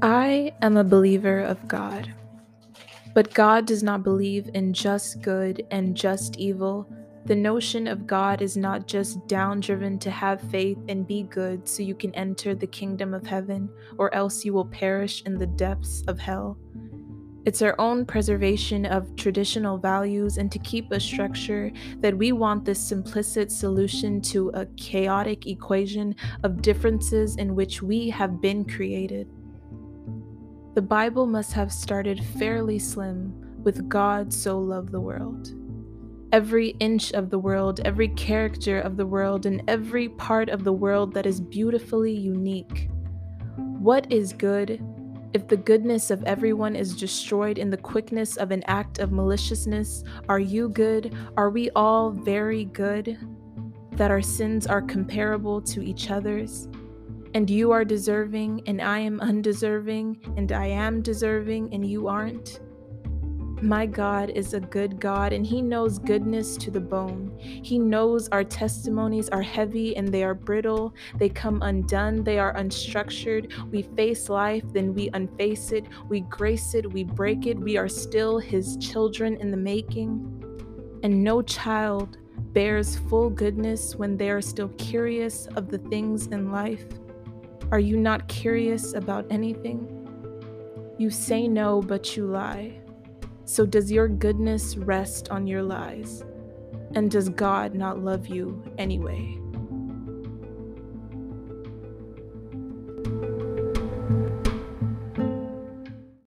I am a believer of God. But God does not believe in just good and just evil. The notion of God is not just downdriven to have faith and be good so you can enter the kingdom of heaven, or else you will perish in the depths of hell. It's our own preservation of traditional values and to keep a structure that we want this simplistic solution to a chaotic equation of differences in which we have been created. The Bible must have started fairly slim with God so loved the world. Every inch of the world, every character of the world, and every part of the world that is beautifully unique. What is good if the goodness of everyone is destroyed in the quickness of an act of maliciousness? Are you good? Are we all very good? That our sins are comparable to each other's? And you are deserving, and I am undeserving, and I am deserving, and you aren't. My God is a good God, and He knows goodness to the bone. He knows our testimonies are heavy and they are brittle. They come undone, they are unstructured. We face life, then we unface it. We grace it, we break it. We are still His children in the making. And no child bears full goodness when they are still curious of the things in life. Are you not curious about anything? You say no, but you lie. So does your goodness rest on your lies? And does God not love you anyway?